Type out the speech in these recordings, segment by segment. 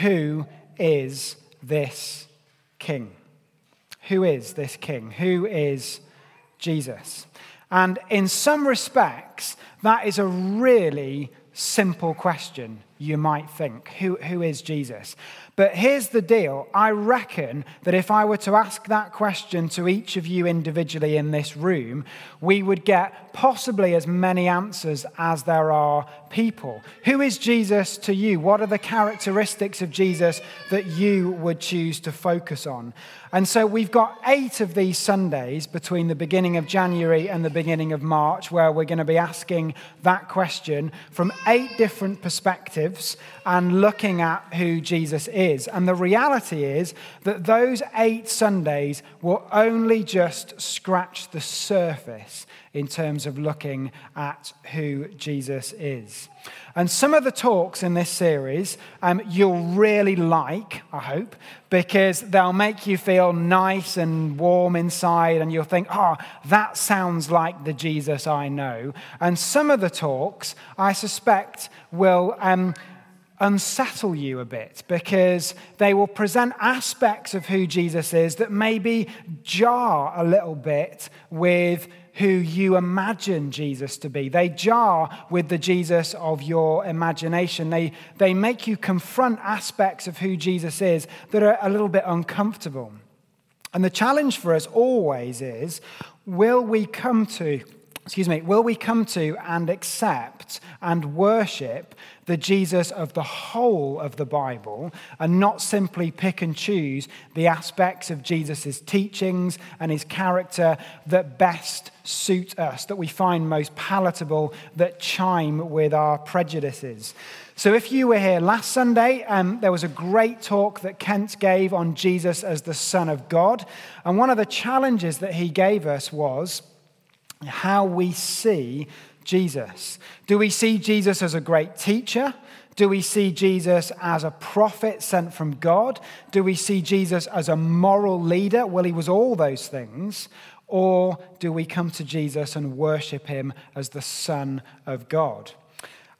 who is this king? Who is this king? Who is Jesus? And in some respects, that is a really simple question, you might think. Who, who is Jesus? But here's the deal I reckon that if I were to ask that question to each of you individually in this room, we would get possibly as many answers as there are people. Who is Jesus to you? What are the characteristics of Jesus that you would choose to focus on? And so we've got eight of these Sundays between the beginning of January and the beginning of March where we're going to be asking that question from eight different perspectives and looking at who Jesus is. And the reality is that those eight Sundays will only just scratch the surface in terms of looking at who Jesus is. And some of the talks in this series um, you'll really like, I hope, because they'll make you feel nice and warm inside, and you'll think, oh, that sounds like the Jesus I know. And some of the talks, I suspect, will. Um, unsettle you a bit because they will present aspects of who Jesus is that maybe jar a little bit with who you imagine Jesus to be. They jar with the Jesus of your imagination. They, they make you confront aspects of who Jesus is that are a little bit uncomfortable. And the challenge for us always is will we come to excuse me, will we come to and accept and worship the Jesus of the whole of the Bible and not simply pick and choose the aspects of Jesus' teachings and his character that best suit us, that we find most palatable, that chime with our prejudices? So, if you were here last Sunday, um, there was a great talk that Kent gave on Jesus as the Son of God. And one of the challenges that he gave us was how we see Jesus. Do we see Jesus as a great teacher? Do we see Jesus as a prophet sent from God? Do we see Jesus as a moral leader? Well, he was all those things. Or do we come to Jesus and worship him as the Son of God?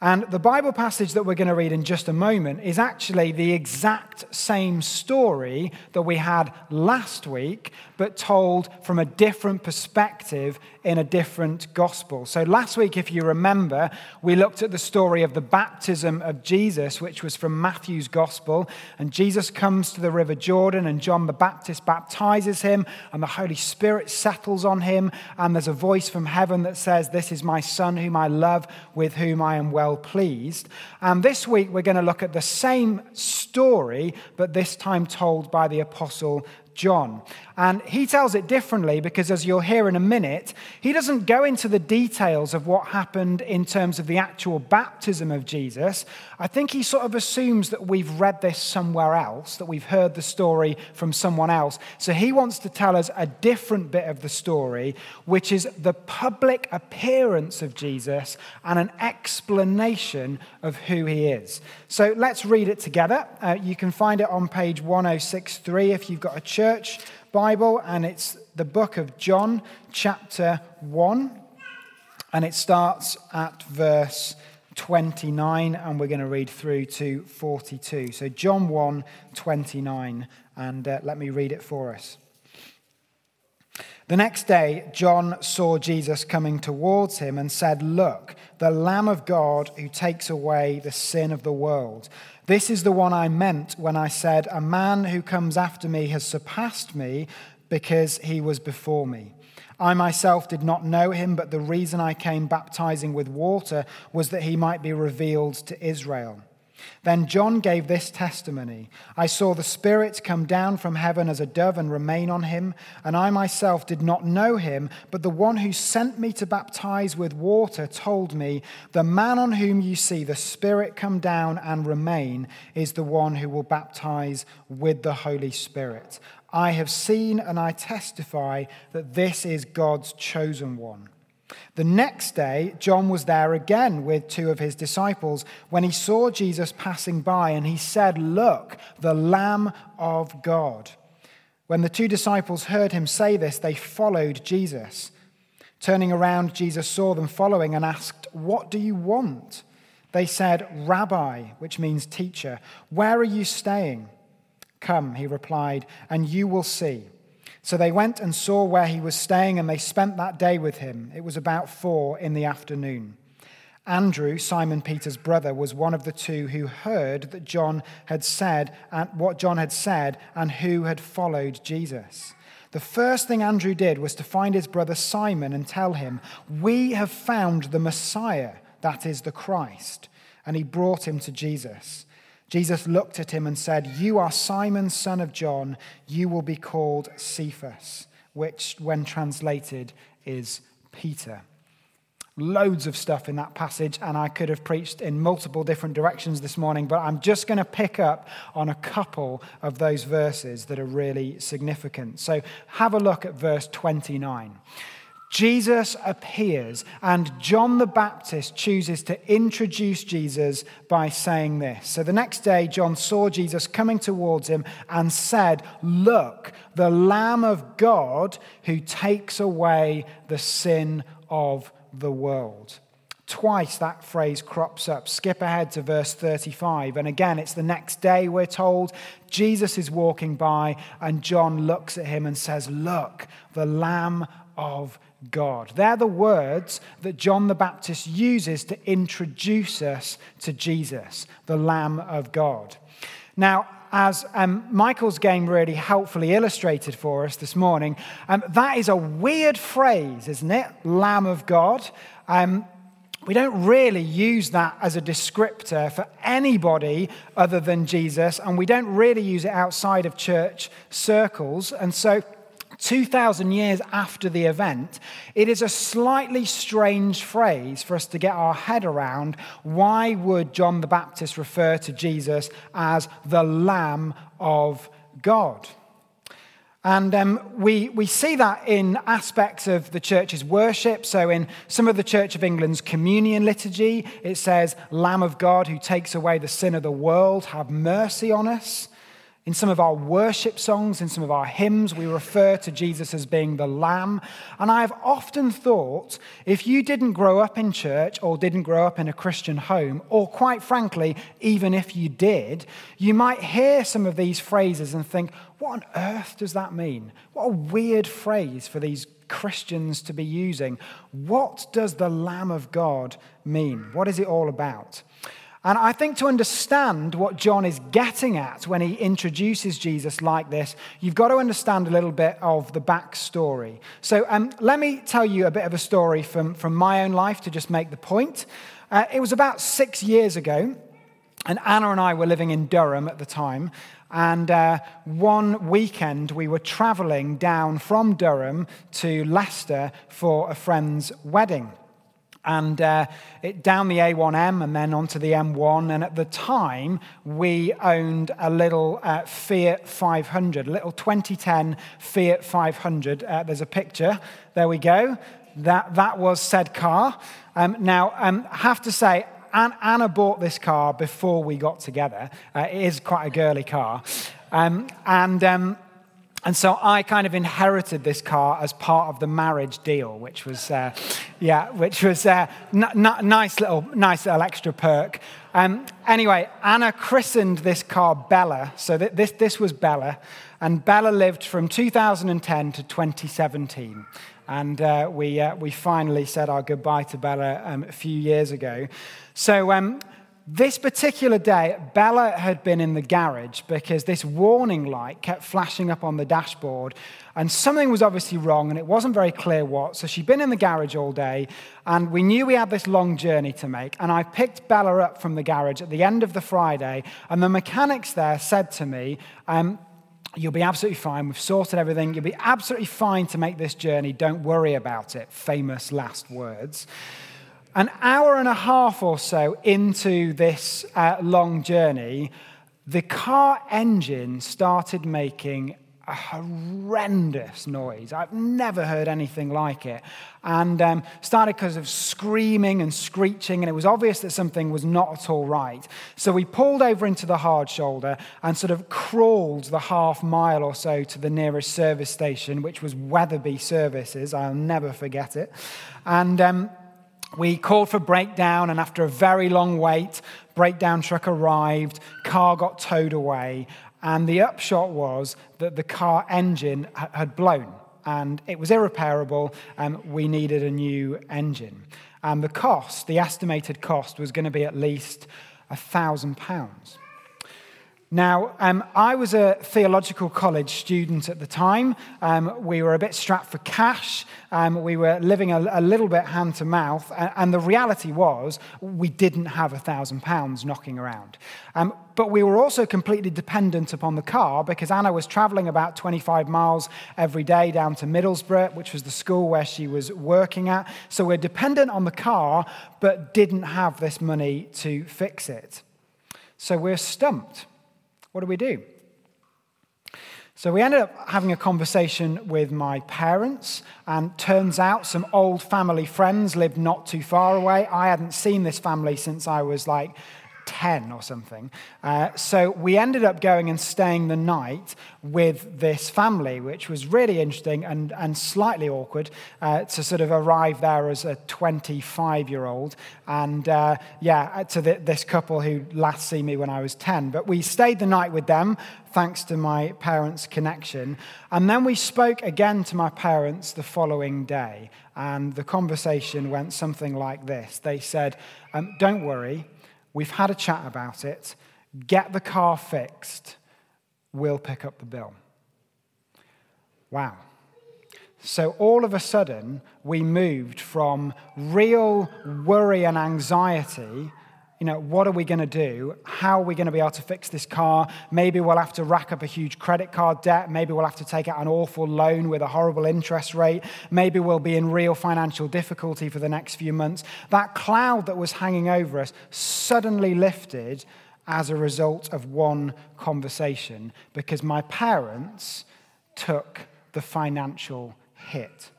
And the Bible passage that we're going to read in just a moment is actually the exact same story that we had last week, but told from a different perspective in a different gospel. So, last week, if you remember, we looked at the story of the baptism of Jesus, which was from Matthew's gospel. And Jesus comes to the River Jordan, and John the Baptist baptizes him, and the Holy Spirit settles on him. And there's a voice from heaven that says, This is my Son, whom I love, with whom I am well pleased. And this week, we're going to look at the same story, but this time told by the Apostle John. And he tells it differently because, as you'll hear in a minute, he doesn't go into the details of what happened in terms of the actual baptism of Jesus. I think he sort of assumes that we've read this somewhere else, that we've heard the story from someone else. So he wants to tell us a different bit of the story, which is the public appearance of Jesus and an explanation of who he is. So let's read it together. Uh, you can find it on page 1063 if you've got a church Bible, and it's the book of John, chapter 1, and it starts at verse 29, and we're going to read through to 42. So, John 1 29, and uh, let me read it for us. The next day, John saw Jesus coming towards him and said, Look, the Lamb of God who takes away the sin of the world. This is the one I meant when I said, A man who comes after me has surpassed me because he was before me. I myself did not know him, but the reason I came baptizing with water was that he might be revealed to Israel. Then John gave this testimony I saw the Spirit come down from heaven as a dove and remain on him, and I myself did not know him, but the one who sent me to baptize with water told me, The man on whom you see the Spirit come down and remain is the one who will baptize with the Holy Spirit. I have seen and I testify that this is God's chosen one. The next day, John was there again with two of his disciples when he saw Jesus passing by, and he said, Look, the Lamb of God. When the two disciples heard him say this, they followed Jesus. Turning around, Jesus saw them following and asked, What do you want? They said, Rabbi, which means teacher, where are you staying? Come, he replied, and you will see. So they went and saw where he was staying, and they spent that day with him. It was about four in the afternoon. Andrew, Simon Peter's brother, was one of the two who heard that John had said and what John had said and who had followed Jesus. The first thing Andrew did was to find his brother Simon and tell him, We have found the Messiah, that is the Christ. And he brought him to Jesus. Jesus looked at him and said, You are Simon, son of John. You will be called Cephas, which, when translated, is Peter loads of stuff in that passage, and I could have preached in multiple different directions this morning, but I'm just going to pick up on a couple of those verses that are really significant. So have a look at verse 29. Jesus appears, and John the Baptist chooses to introduce Jesus by saying this. So the next day, John saw Jesus coming towards him and said, Look, the Lamb of God who takes away the sin of the world. Twice that phrase crops up. Skip ahead to verse 35. And again, it's the next day, we're told. Jesus is walking by, and John looks at him and says, Look, the Lamb of God. They're the words that John the Baptist uses to introduce us to Jesus, the Lamb of God. Now, as um, Michael's game really helpfully illustrated for us this morning, um, that is a weird phrase, isn't it? Lamb of God. Um, we don't really use that as a descriptor for anybody other than Jesus, and we don't really use it outside of church circles. And so 2,000 years after the event, it is a slightly strange phrase for us to get our head around. Why would John the Baptist refer to Jesus as the Lamb of God? And um, we, we see that in aspects of the church's worship. So, in some of the Church of England's communion liturgy, it says, Lamb of God who takes away the sin of the world, have mercy on us. In some of our worship songs, in some of our hymns, we refer to Jesus as being the Lamb. And I've often thought if you didn't grow up in church or didn't grow up in a Christian home, or quite frankly, even if you did, you might hear some of these phrases and think, what on earth does that mean? What a weird phrase for these Christians to be using. What does the Lamb of God mean? What is it all about? And I think to understand what John is getting at when he introduces Jesus like this, you've got to understand a little bit of the backstory. So um, let me tell you a bit of a story from, from my own life to just make the point. Uh, it was about six years ago, and Anna and I were living in Durham at the time. And uh, one weekend, we were traveling down from Durham to Leicester for a friend's wedding and uh, it, down the A1M and then onto the M1. And at the time, we owned a little uh, Fiat 500, a little 2010 Fiat 500. Uh, there's a picture. There we go. That, that was said car. Um, now, um, I have to say, Anna bought this car before we got together. Uh, it is quite a girly car. Um, and um, and so I kind of inherited this car as part of the marriage deal, which was, uh, yeah, which was a uh, n- n- nice little, nice little extra perk. Um, anyway, Anna christened this car Bella. So th- this, this was Bella. And Bella lived from 2010 to 2017. And uh, we, uh, we finally said our goodbye to Bella um, a few years ago. So um, this particular day, Bella had been in the garage because this warning light kept flashing up on the dashboard, and something was obviously wrong, and it wasn't very clear what. So she'd been in the garage all day, and we knew we had this long journey to make. And I picked Bella up from the garage at the end of the Friday, and the mechanics there said to me, um, You'll be absolutely fine. We've sorted everything. You'll be absolutely fine to make this journey. Don't worry about it. Famous last words. An hour and a half or so into this uh, long journey, the car engine started making a horrendous noise. I've never heard anything like it. And um, started because of screaming and screeching, and it was obvious that something was not at all right. So we pulled over into the hard shoulder and sort of crawled the half mile or so to the nearest service station, which was Wetherby Services. I'll never forget it. And um, we called for breakdown, and after a very long wait, breakdown truck arrived, car got towed away, and the upshot was that the car engine had blown and it was irreparable, and we needed a new engine. And the cost, the estimated cost, was going to be at least a thousand pounds. Now, um, I was a theological college student at the time. Um, we were a bit strapped for cash. Um, we were living a, a, little bit hand to mouth. And, and, the reality was, we didn't have a thousand pounds knocking around. Um, but we were also completely dependent upon the car because Anna was traveling about 25 miles every day down to Middlesbrough, which was the school where she was working at. So we're dependent on the car, but didn't have this money to fix it. So we're stumped. What do we do? So we ended up having a conversation with my parents, and turns out some old family friends lived not too far away. I hadn't seen this family since I was like 10 or something. Uh, so we ended up going and staying the night with this family, which was really interesting and, and slightly awkward uh, to sort of arrive there as a 25 year old. And uh, yeah, uh, to the, this couple who last see me when I was 10. But we stayed the night with them thanks to my parents' connection. And then we spoke again to my parents the following day. And the conversation went something like this They said, um, Don't worry, We've had a chat about it. Get the car fixed. We'll pick up the bill. Wow. So all of a sudden, we moved from real worry and anxiety you know, what are we going to do? How are we going to be able to fix this car? Maybe we'll have to rack up a huge credit card debt. Maybe we'll have to take out an awful loan with a horrible interest rate. Maybe we'll be in real financial difficulty for the next few months. That cloud that was hanging over us suddenly lifted as a result of one conversation because my parents took the financial hit.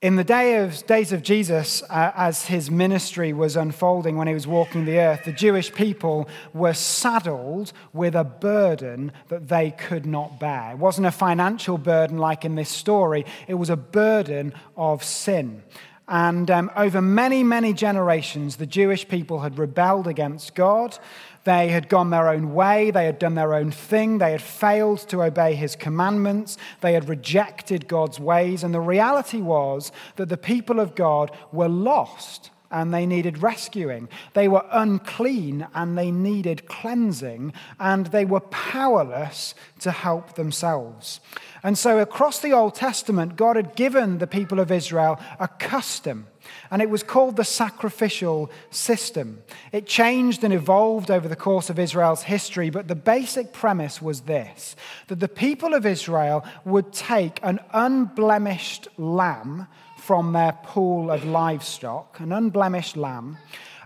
In the day of, days of Jesus, uh, as his ministry was unfolding when he was walking the earth, the Jewish people were saddled with a burden that they could not bear. It wasn't a financial burden like in this story, it was a burden of sin. And um, over many, many generations, the Jewish people had rebelled against God. They had gone their own way. They had done their own thing. They had failed to obey his commandments. They had rejected God's ways. And the reality was that the people of God were lost and they needed rescuing. They were unclean and they needed cleansing, and they were powerless to help themselves. And so, across the Old Testament, God had given the people of Israel a custom and it was called the sacrificial system. It changed and evolved over the course of Israel's history, but the basic premise was this that the people of Israel would take an unblemished lamb from their pool of livestock, an unblemished lamb,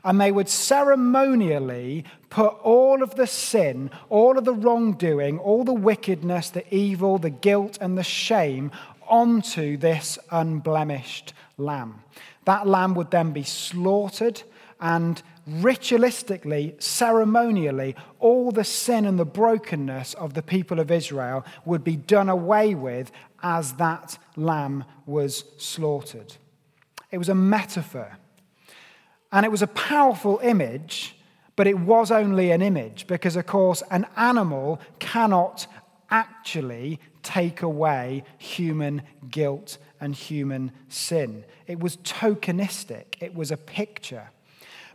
and they would ceremonially put all of the sin, all of the wrongdoing, all the wickedness, the evil, the guilt, and the shame onto this unblemished lamb. That lamb would then be slaughtered, and ritualistically, ceremonially, all the sin and the brokenness of the people of Israel would be done away with as that lamb was slaughtered. It was a metaphor. And it was a powerful image, but it was only an image because, of course, an animal cannot actually take away human guilt and human sin. It was tokenistic, it was a picture.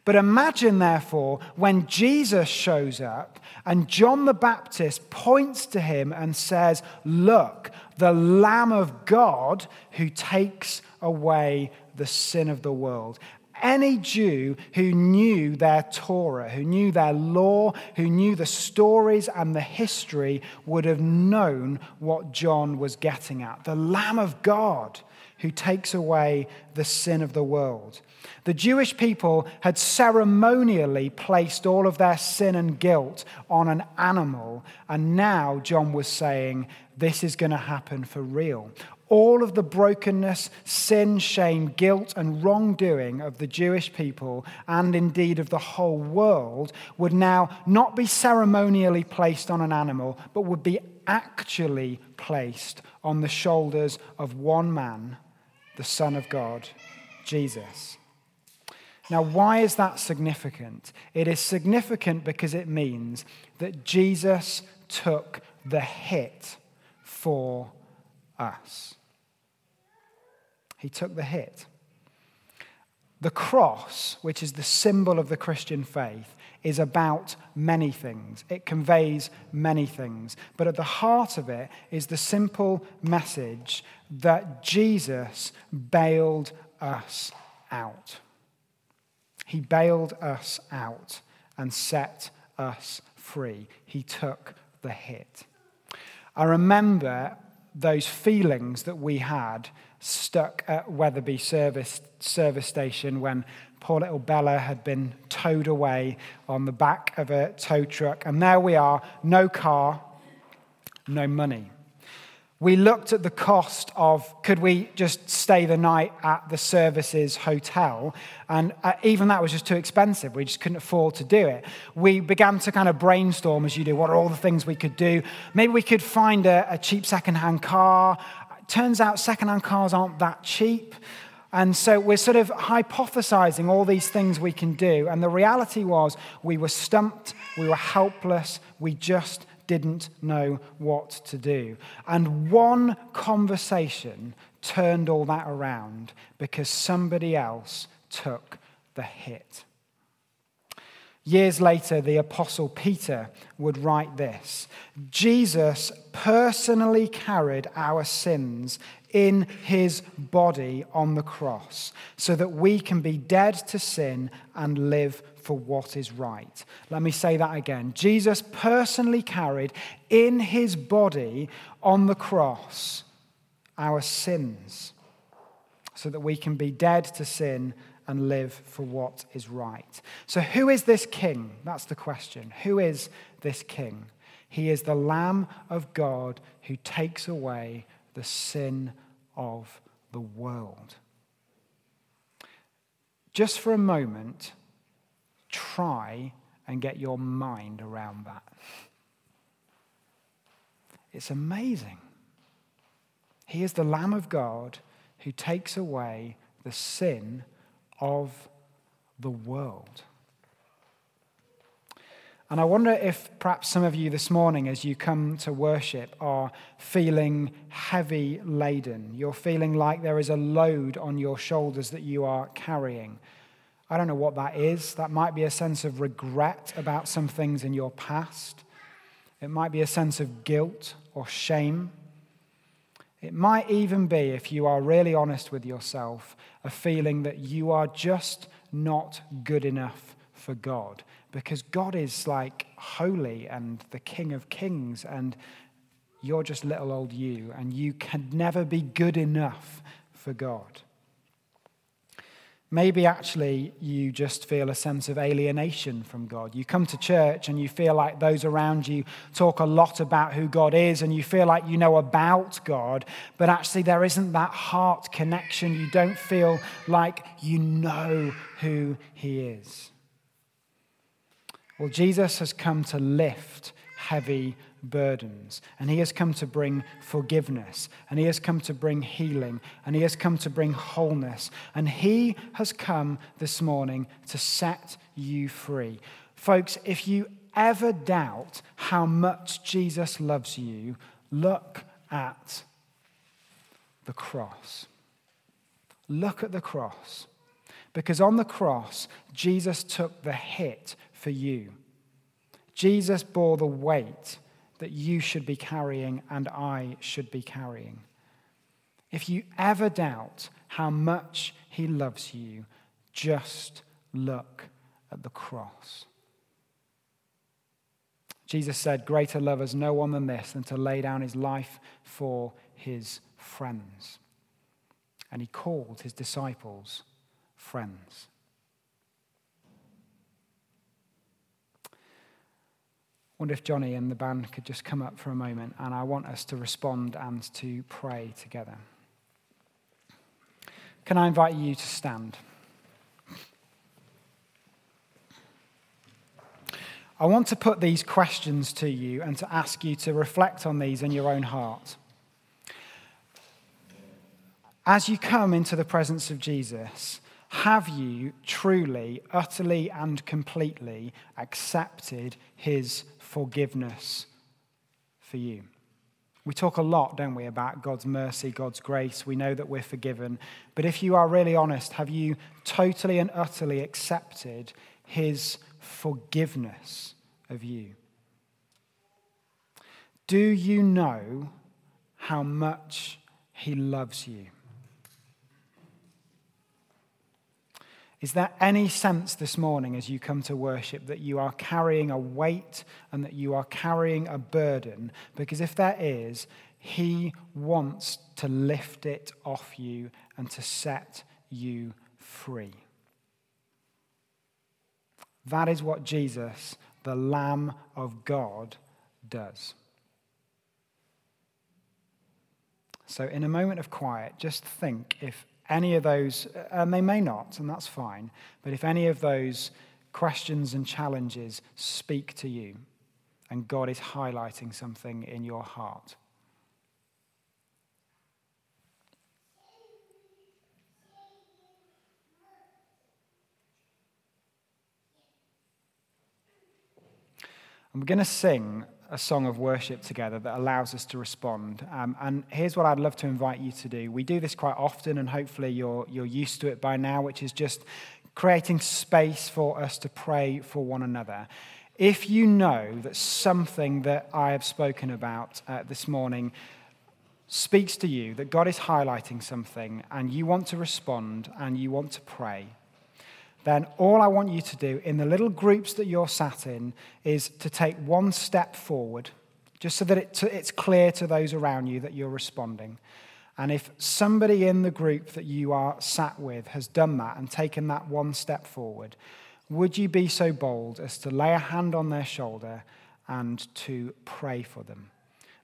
But imagine, therefore, when Jesus shows up and John the Baptist points to him and says, Look, the Lamb of God who takes away the sin of the world any Jew who knew their Torah, who knew their law, who knew the stories and the history, would have known what John was getting at. The Lamb of God who takes away the sin of the world. The Jewish people had ceremonially placed all of their sin and guilt on an animal, and now John was saying, This is going to happen for real all of the brokenness, sin, shame, guilt, and wrongdoing of the Jewish people, and indeed of the whole world, would now not be ceremonially placed on an animal, but would be actually placed on the shoulders of one man, the Son of God, Jesus. Now, why is that significant? It is significant because it means that Jesus took the hit for us. He took the hit. The cross, which is the symbol of the Christian faith, is about many things. It conveys many things. But at the heart of it is the simple message that Jesus bailed us out. He bailed us out and set us free. He took the hit. I remember those feelings that we had stuck at Wetherby service, service station when poor little Bella had been towed away on the back of a tow truck. And there we are, no car, no money. We looked at the cost of could we just stay the night at the services hotel, and uh, even that was just too expensive. We just couldn't afford to do it. We began to kind of brainstorm, as you do, what are all the things we could do? Maybe we could find a, a cheap secondhand car. Turns out secondhand cars aren't that cheap. And so we're sort of hypothesizing all these things we can do. And the reality was we were stumped, we were helpless, we just didn't know what to do. And one conversation turned all that around because somebody else took the hit. Years later, the Apostle Peter would write this Jesus personally carried our sins in his body on the cross so that we can be dead to sin and live for what is right. Let me say that again. Jesus personally carried in his body on the cross our sins so that we can be dead to sin and live for what is right. So, who is this king? That's the question. Who is this king? He is the Lamb of God who takes away the sin of the world. Just for a moment, try and get your mind around that. It's amazing. He is the Lamb of God who takes away the sin of the world. And I wonder if perhaps some of you this morning, as you come to worship, are feeling heavy laden. You're feeling like there is a load on your shoulders that you are carrying. I don't know what that is. That might be a sense of regret about some things in your past, it might be a sense of guilt or shame. It might even be, if you are really honest with yourself, a feeling that you are just not good enough for God. Because God is like holy and the King of Kings, and you're just little old you, and you can never be good enough for God. Maybe actually you just feel a sense of alienation from God. You come to church and you feel like those around you talk a lot about who God is and you feel like you know about God, but actually there isn't that heart connection. You don't feel like you know who He is. Well, Jesus has come to lift heavy burdens. And he has come to bring forgiveness. And he has come to bring healing. And he has come to bring wholeness. And he has come this morning to set you free. Folks, if you ever doubt how much Jesus loves you, look at the cross. Look at the cross. Because on the cross, Jesus took the hit for you. Jesus bore the weight that you should be carrying and I should be carrying. If you ever doubt how much He loves you, just look at the cross. Jesus said, Greater love has no one than this, than to lay down his life for his friends. And he called his disciples friends. Wonder if Johnny and the band could just come up for a moment, and I want us to respond and to pray together. Can I invite you to stand? I want to put these questions to you and to ask you to reflect on these in your own heart. as you come into the presence of Jesus, have you truly, utterly, and completely accepted his forgiveness for you? We talk a lot, don't we, about God's mercy, God's grace. We know that we're forgiven. But if you are really honest, have you totally and utterly accepted his forgiveness of you? Do you know how much he loves you? Is there any sense this morning as you come to worship that you are carrying a weight and that you are carrying a burden? Because if there is, He wants to lift it off you and to set you free. That is what Jesus, the Lamb of God, does. So, in a moment of quiet, just think if any of those, and they may not, and that's fine, but if any of those questions and challenges speak to you, and God is highlighting something in your heart. I'm going to sing a song of worship together that allows us to respond. Um, and here's what I'd love to invite you to do. We do this quite often, and hopefully you're, you're used to it by now, which is just creating space for us to pray for one another. If you know that something that I have spoken about uh, this morning speaks to you, that God is highlighting something, and you want to respond and you want to pray, then all I want you to do in the little groups that you're sat in is to take one step forward, just so that it, it's clear to those around you that you're responding. And if somebody in the group that you are sat with has done that and taken that one step forward, would you be so bold as to lay a hand on their shoulder and to pray for them?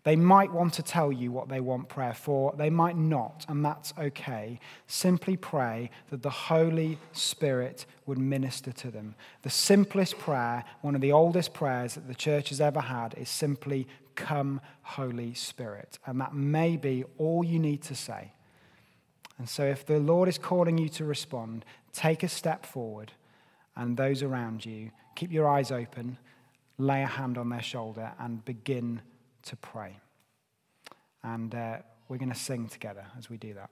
They might want to tell you what they want prayer for. They might not, and that's okay. Simply pray that the Holy Spirit would minister to them. The simplest prayer, one of the oldest prayers that the church has ever had, is simply, Come, Holy Spirit. And that may be all you need to say. And so, if the Lord is calling you to respond, take a step forward, and those around you, keep your eyes open, lay a hand on their shoulder, and begin to pray. And uh, we're going to sing together as we do that.